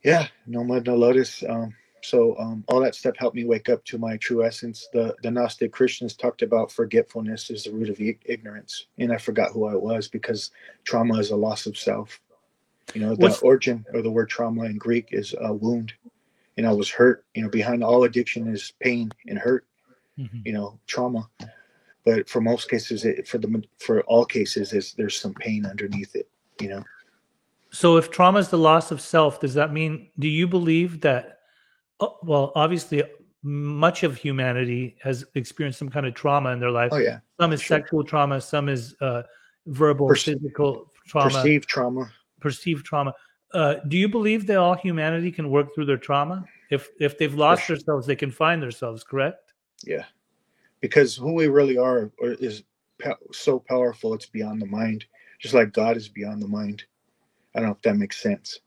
Yeah, no mud, no lotus. Um, so um, all that stuff helped me wake up to my true essence. The the Gnostic Christians talked about forgetfulness is the root of ignorance, and I forgot who I was because trauma is a loss of self. You know, the What's... origin of the word trauma in Greek is a wound, and I was hurt. You know, behind all addiction is pain and hurt. Mm-hmm. You know, trauma. But for most cases, it, for the for all cases, is there's some pain underneath it. You know. So, if trauma is the loss of self, does that mean? Do you believe that? Oh, well, obviously, much of humanity has experienced some kind of trauma in their life. Oh yeah. Some is sure. sexual trauma. Some is uh, verbal, Perce- physical trauma. Perceived trauma. Perceived trauma. Uh, do you believe that all humanity can work through their trauma? If if they've lost sure. themselves, they can find themselves. Correct. Yeah, because who we really are is so powerful. It's beyond the mind, just like God is beyond the mind. I don't know if that makes sense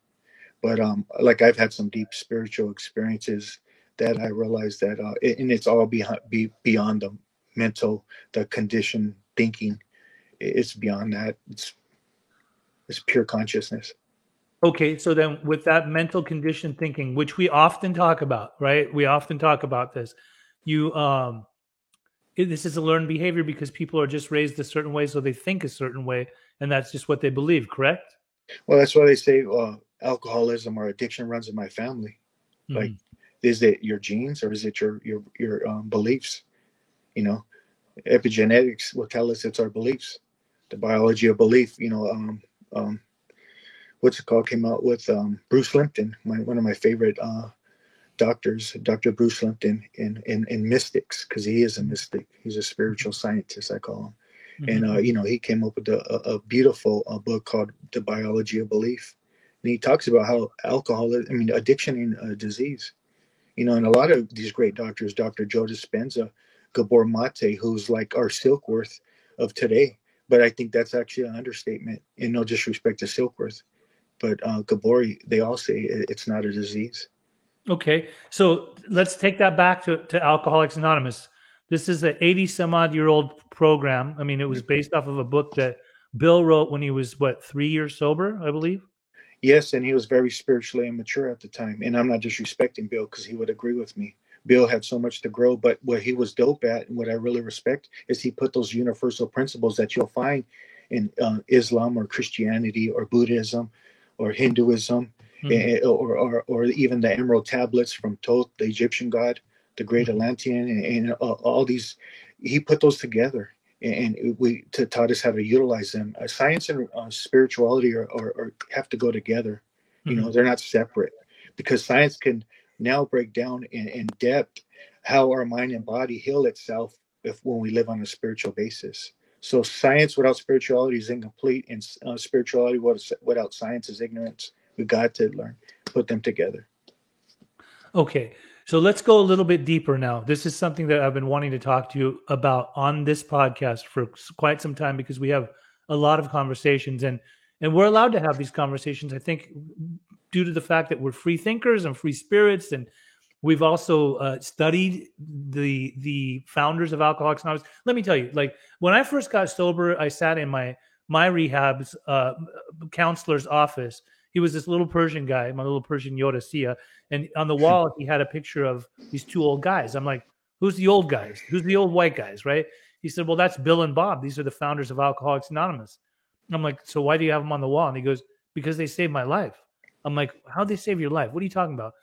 but um, like I've had some deep spiritual experiences that I realized that, uh, it, and it's all behind, be, beyond the mental, the condition thinking. It's beyond that. It's it's pure consciousness. Okay, so then with that mental condition thinking, which we often talk about, right? We often talk about this. You um this is a learned behavior because people are just raised a certain way so they think a certain way and that's just what they believe, correct? Well, that's why they say uh, alcoholism or addiction runs in my family. Mm-hmm. Like, is it your genes or is it your your your um, beliefs? You know, epigenetics will tell us it's our beliefs. The biology of belief. You know, um, um, what's it called? Came out with um, Bruce Lipton, my, one of my favorite uh, doctors, Dr. Bruce Lipton, in in, in mystics, because he is a mystic. He's a spiritual scientist, I call him. Mm-hmm. And uh, you know, he came up with a, a, a beautiful uh, book called The Biology of Belief and he talks about how alcohol, I mean, addiction and uh, disease. You know, and a lot of these great doctors, Dr. Joe Dispenza, Gabor Mate, who's like our Silkworth of today. But I think that's actually an understatement, and no disrespect to Silkworth. But uh, Gabor, they all say it's not a disease. Okay, so let's take that back to, to Alcoholics Anonymous. This is an 80 some odd year old program. I mean, it was mm-hmm. based off of a book that Bill wrote when he was, what, three years sober, I believe? Yes, and he was very spiritually immature at the time. And I'm not disrespecting Bill because he would agree with me. Bill had so much to grow, but what he was dope at and what I really respect is he put those universal principles that you'll find in uh, Islam or Christianity or Buddhism or Hinduism mm-hmm. or, or, or, even the emerald tablets from Thoth, the Egyptian god, the great mm-hmm. Atlantean, and, and uh, all these. He put those together and we to, taught us how to utilize them. Uh, science and uh, spirituality are, are, are, have to go together. You mm-hmm. know, they're not separate because science can now break down in, in depth how our mind and body heal itself if when we live on a spiritual basis. So science without spirituality is incomplete, and uh, spirituality without science is ignorance. We got to learn put them together. Okay, so let's go a little bit deeper now. This is something that I've been wanting to talk to you about on this podcast for quite some time because we have a lot of conversations and and we're allowed to have these conversations. I think due to the fact that we're free thinkers and free spirits and we've also uh, studied the the founders of Alcoholics Anonymous. Let me tell you, like when I first got sober, I sat in my my rehab's uh, counselor's office he was this little Persian guy, my little Persian Yoda Sia, and on the wall he had a picture of these two old guys. I'm like, who's the old guys? Who's the old white guys, right? He said, well, that's Bill and Bob. These are the founders of Alcoholics Anonymous. I'm like, so why do you have them on the wall? And he goes, because they saved my life. I'm like, how'd they save your life? What are you talking about?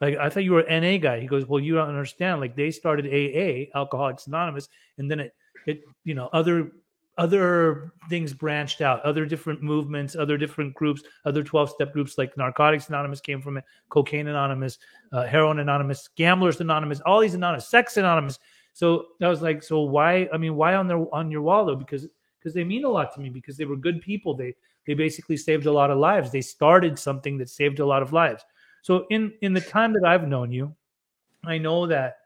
Like, I thought you were an NA guy. He goes, well, you don't understand. Like, they started AA, Alcoholics Anonymous, and then it, it, you know, other other things branched out, other different movements, other different groups, other 12 step groups like Narcotics Anonymous came from it, Cocaine Anonymous, uh, Heroin Anonymous, Gamblers Anonymous, all these anonymous, Sex Anonymous. So I was like, so why? I mean, why on their on your wall though? Because because they mean a lot to me because they were good people. They they basically saved a lot of lives. They started something that saved a lot of lives. So in in the time that I've known you, I know that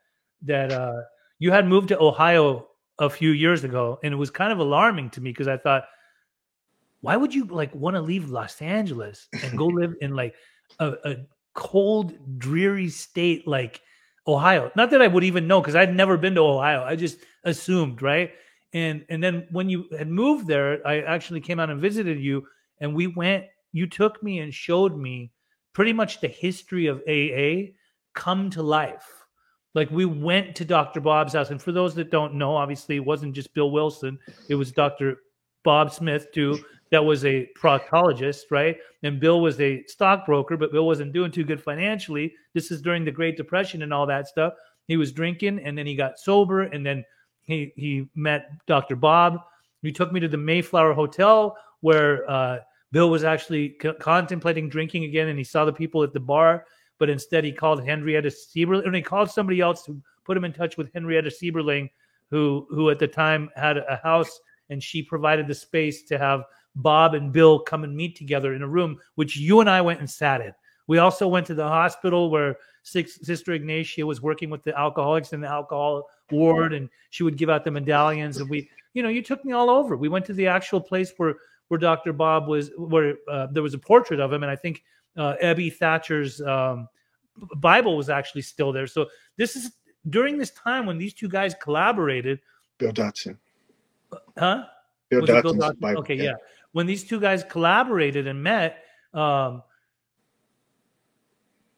that uh, you had moved to Ohio a few years ago, and it was kind of alarming to me because I thought, why would you like want to leave Los Angeles and go live in like a, a cold, dreary state like Ohio? Not that I would even know because I'd never been to Ohio. I just assumed, right? And and then when you had moved there, I actually came out and visited you, and we went. You took me and showed me pretty much the history of AA come to life like we went to Dr. Bob's house, and for those that don't know, obviously it wasn't just Bill Wilson; it was Dr. Bob Smith too. That was a proctologist, right? And Bill was a stockbroker, but Bill wasn't doing too good financially. This is during the Great Depression and all that stuff. He was drinking, and then he got sober, and then he he met Dr. Bob. He took me to the Mayflower Hotel where uh, Bill was actually contemplating drinking again, and he saw the people at the bar but instead he called Henrietta Seiberling, and he called somebody else to put him in touch with Henrietta Seiberling, who who at the time had a house, and she provided the space to have Bob and Bill come and meet together in a room, which you and I went and sat in. We also went to the hospital where Sister Ignatia was working with the alcoholics in the alcohol ward, and she would give out the medallions. And we, you know, you took me all over. We went to the actual place where where Dr. Bob was, where uh, there was a portrait of him, and I think uh, Ebby Thatcher's um, Bible was actually still there. So this is during this time when these two guys collaborated. Bill Dotson. Huh? Bill Bill Dotson? Bible. Okay, yeah. yeah. When these two guys collaborated and met, um,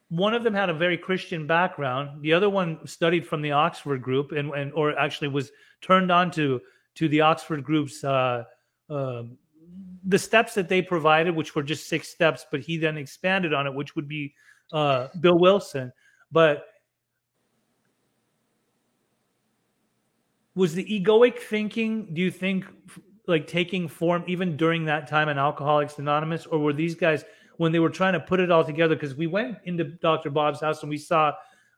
one of them had a very Christian background. The other one studied from the Oxford group and, and or actually was turned on to to the Oxford group's uh, uh, the steps that they provided, which were just six steps, but he then expanded on it, which would be uh, Bill Wilson. But was the egoic thinking, do you think, like taking form even during that time in Alcoholics Anonymous, or were these guys when they were trying to put it all together? Because we went into Dr. Bob's house and we saw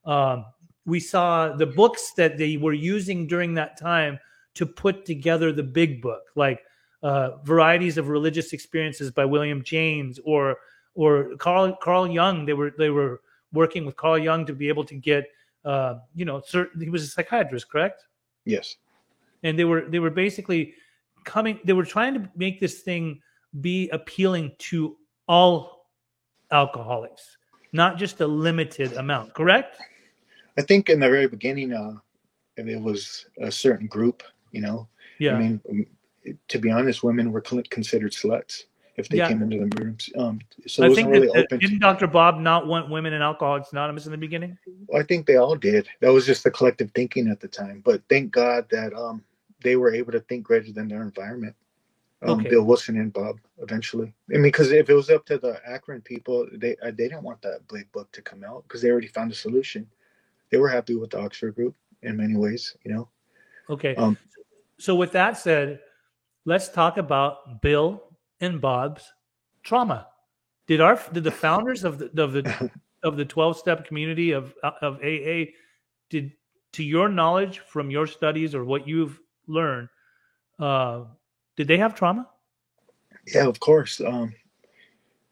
um, we saw the books that they were using during that time to put together the big book, like uh, varieties of religious experiences by William James or or Carl Carl Jung. They were they were working with Carl Jung to be able to get uh, you know certain. He was a psychiatrist, correct? Yes. And they were they were basically coming. They were trying to make this thing be appealing to all alcoholics, not just a limited amount. Correct? I think in the very beginning, uh, it was a certain group. You know, yeah. I mean, to be honest, women were considered sluts if they yeah. came into the rooms. Um, so I think really that, didn't Dr. Bob not want women in Alcoholics Anonymous in the beginning? Well, I think they all did. That was just the collective thinking at the time. But thank God that um, they were able to think greater than their environment. Um, okay. Bill Wilson and Bob eventually. I mean, because if it was up to the Akron people, they uh, they didn't want that big book to come out because they already found a solution. They were happy with the Oxford group in many ways, you know. Okay. Um, so with that said, let's talk about Bill and Bob's trauma. Did our did the founders of the of the of the 12 step community of of AA did to your knowledge from your studies or what you've learned uh, did they have trauma? Yeah, of course. Um,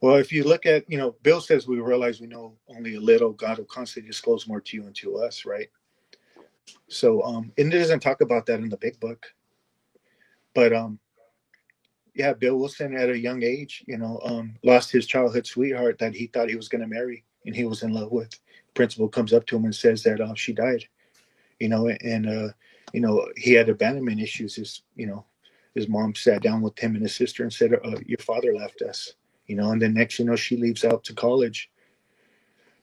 well, if you look at, you know, Bill says we realize we know only a little. God will constantly disclose more to you and to us, right? So, um, and it doesn't talk about that in the big book, but um, yeah, Bill Wilson at a young age, you know, um, lost his childhood sweetheart that he thought he was going to marry and he was in love with. Principal comes up to him and says that uh, she died, you know, and, uh, you know, he had abandonment issues. His, you know, his mom sat down with him and his sister and said, uh, your father left us, you know, and then next, you know, she leaves out to college,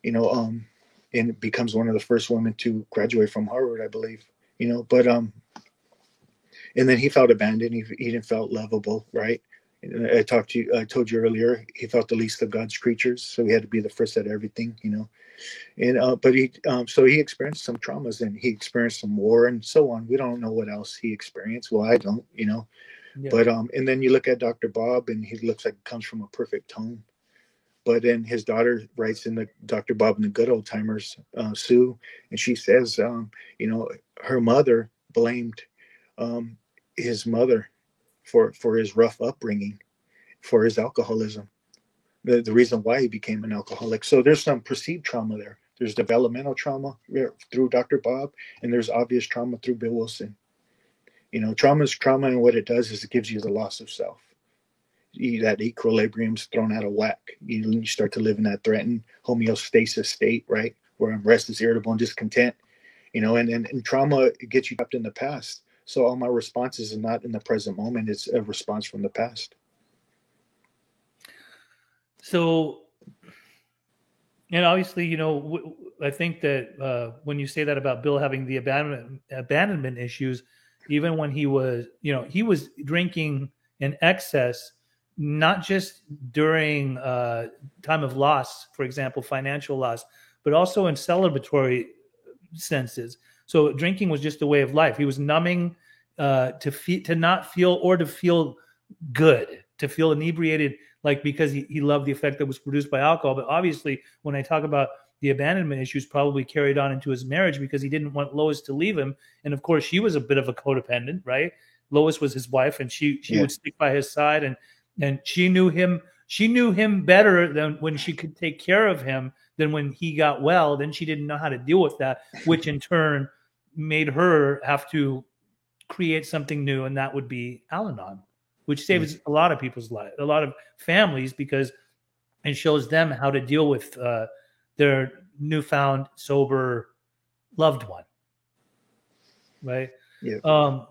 you know, um, and becomes one of the first women to graduate from Harvard, I believe, you know, but, um, and then he felt abandoned. He, he didn't felt lovable, right? I talked to you. I told you earlier. He felt the least of God's creatures, so he had to be the first at everything, you know. And uh, but he, um, so he experienced some traumas, and he experienced some war and so on. We don't know what else he experienced. Well, I don't, you know. Yeah. But um, and then you look at Dr. Bob, and he looks like he comes from a perfect home. But then his daughter writes in the Dr. Bob and the Good Old Timers, uh, Sue, and she says, um, you know, her mother blamed um, his mother for for his rough upbringing, for his alcoholism, the, the reason why he became an alcoholic. So there's some perceived trauma there. There's developmental trauma through Dr. Bob, and there's obvious trauma through Bill Wilson. You know, trauma is trauma, and what it does is it gives you the loss of self. You, that equilibrium's thrown out of whack. You, you start to live in that threatened homeostasis state, right? Where I'm restless, irritable, and discontent. You know, and, and, and trauma gets you trapped in the past. So all my responses are not in the present moment. It's a response from the past. So, and obviously, you know, I think that uh, when you say that about Bill having the abandonment abandonment issues, even when he was, you know, he was drinking in excess, not just during uh, time of loss, for example, financial loss, but also in celebratory senses. So drinking was just a way of life. He was numbing uh, to feel, to not feel or to feel good, to feel inebriated, like because he, he loved the effect that was produced by alcohol. But obviously, when I talk about the abandonment issues probably carried on into his marriage because he didn't want Lois to leave him. And of course, she was a bit of a codependent, right? Lois was his wife, and she she yeah. would stick by his side, and and she knew him. She knew him better than when she could take care of him than when he got well. Then she didn't know how to deal with that, which in turn made her have to create something new, and that would be Al-Anon, which saves mm-hmm. a lot of people's lives, a lot of families, because it shows them how to deal with. Uh, their newfound sober loved one right yeah um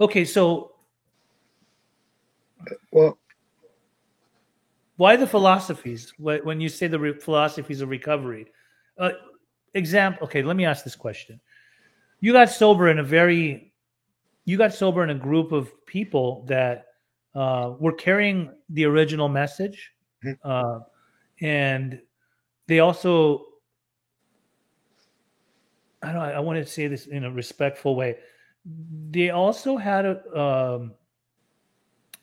okay so well why the philosophies when you say the re- philosophies of recovery uh, example okay let me ask this question you got sober in a very you got sober in a group of people that uh, were carrying the original message mm-hmm. uh, and they also I don't I want to say this in a respectful way. They also had a um,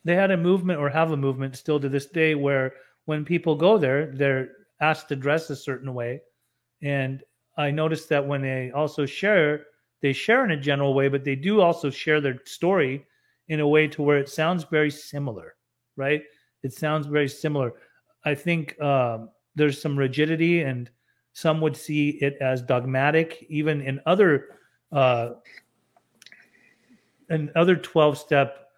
they had a movement or have a movement still to this day where when people go there, they're asked to dress a certain way. And I noticed that when they also share, they share in a general way, but they do also share their story in a way to where it sounds very similar, right? It sounds very similar. I think um, there's some rigidity and some would see it as dogmatic even in other uh, in other 12 step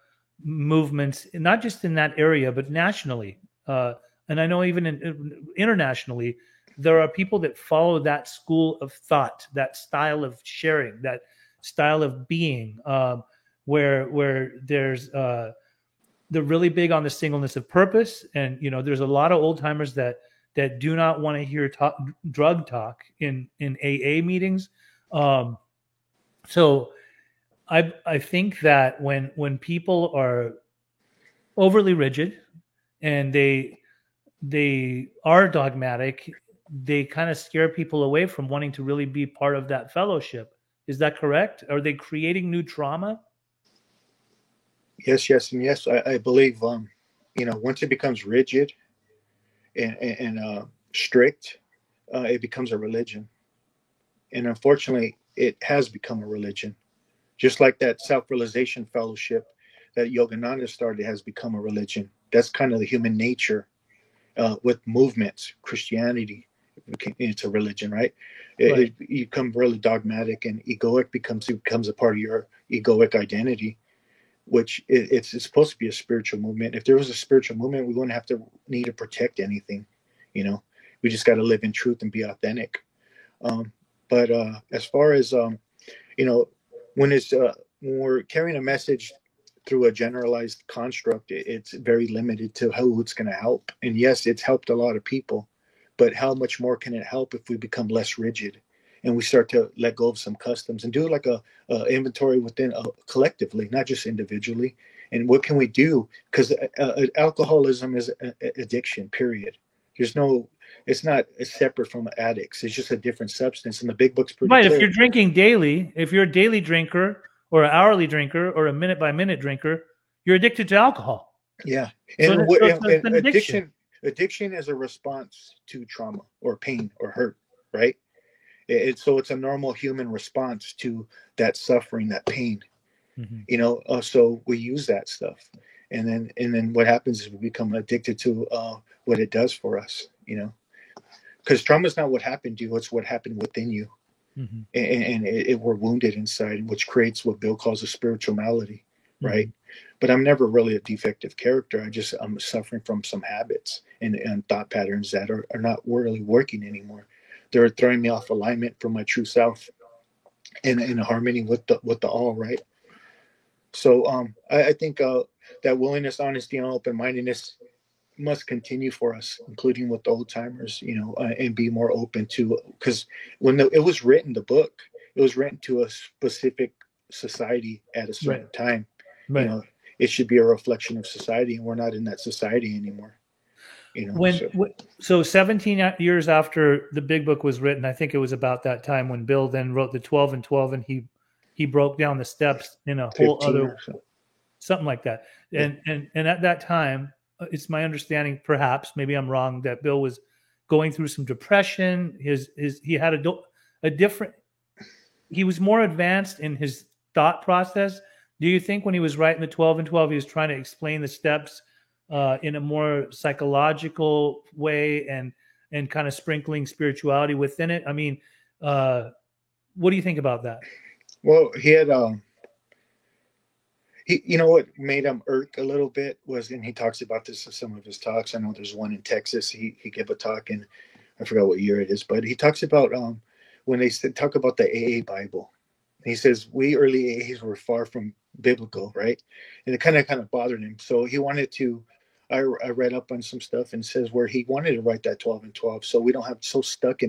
movements not just in that area but nationally uh, and i know even in, internationally there are people that follow that school of thought that style of sharing that style of being um, where where there's uh, they're really big on the singleness of purpose and you know there's a lot of old timers that that do not want to hear talk, drug talk in in AA meetings. Um, so I I think that when when people are overly rigid and they they are dogmatic, they kind of scare people away from wanting to really be part of that fellowship. Is that correct? Are they creating new trauma? Yes, yes, and yes. I, I believe, um, you know, once it becomes rigid and, and uh, strict, uh, it becomes a religion. And unfortunately, it has become a religion. Just like that self realization fellowship that Yogananda started has become a religion. That's kind of the human nature uh, with movements, Christianity. It's a religion, right? right. It, it, you become really dogmatic and egoic becomes becomes a part of your egoic identity which it, it's, it's supposed to be a spiritual movement. If there was a spiritual movement, we wouldn't have to need to protect anything. You know, we just got to live in truth and be authentic. Um, but uh, as far as um, you know, when it's uh, when we're carrying a message through a generalized construct, it, it's very limited to who it's going to help. And yes, it's helped a lot of people, but how much more can it help if we become less rigid? and we start to let go of some customs and do like a, a inventory within uh, collectively, not just individually. And what can we do? Because uh, uh, alcoholism is a, a addiction. Period. There's no. It's not it's separate from addicts. It's just a different substance. And the big book's pretty. Right. Clear. If you're drinking daily, if you're a daily drinker or an hourly drinker or a minute by minute drinker, you're addicted to alcohol. Yeah, and, so and- and addiction. addiction addiction is a response to trauma or pain or hurt, right? It, it's so it's a normal human response to that suffering, that pain. Mhm. You know, uh, so we use that stuff, and then and then what happens is we become addicted to uh, what it does for us. You know, because trauma is not what happened to you; it's what happened within you, Mhm. and, and it, it, we're wounded inside, which creates what Bill calls a spiritual malady right? But I'm never really a defective character. I just I'm suffering from some habits and, and thought patterns that are, are not really working anymore. They're throwing me off alignment from my true self and in harmony with the with the all, right? So um I, I think uh that willingness, honesty, and open mindedness must continue for us, including with the old timers, you know, uh, and be more open to because when the, it was written, the book, it was written to a specific society at a certain Right. time Right. you know it should be a reflection of society and we're not in that society anymore you know when so, so 17 years after the big book was written i think it was about that time when bill then wrote the 12 and 12 and he he broke down the steps in a whole other so. something like that. And and and at that time uh, it's my understanding perhaps maybe i'm wrong that bill was going through some depression. His his he had a do- a different he was more advanced in his thought process do you think when he was writing the 12 and 12 he was trying to explain the steps uh, in a more psychological way and and kind of sprinkling spirituality within it? I mean uh what do you think about that? Well he had um he, you know what made him irk a little bit was and he talks about this in some of his talks. I know there's one in texas. He he gave a talk and i forgot what year it is but he talks about um when they talk about the aa bible. He says we early a's were far from biblical right? And it kind of kind of bothered him. So he wanted to I, I read up on some stuff and says where he wanted to write that 12 and 12 so we don't have so stuck in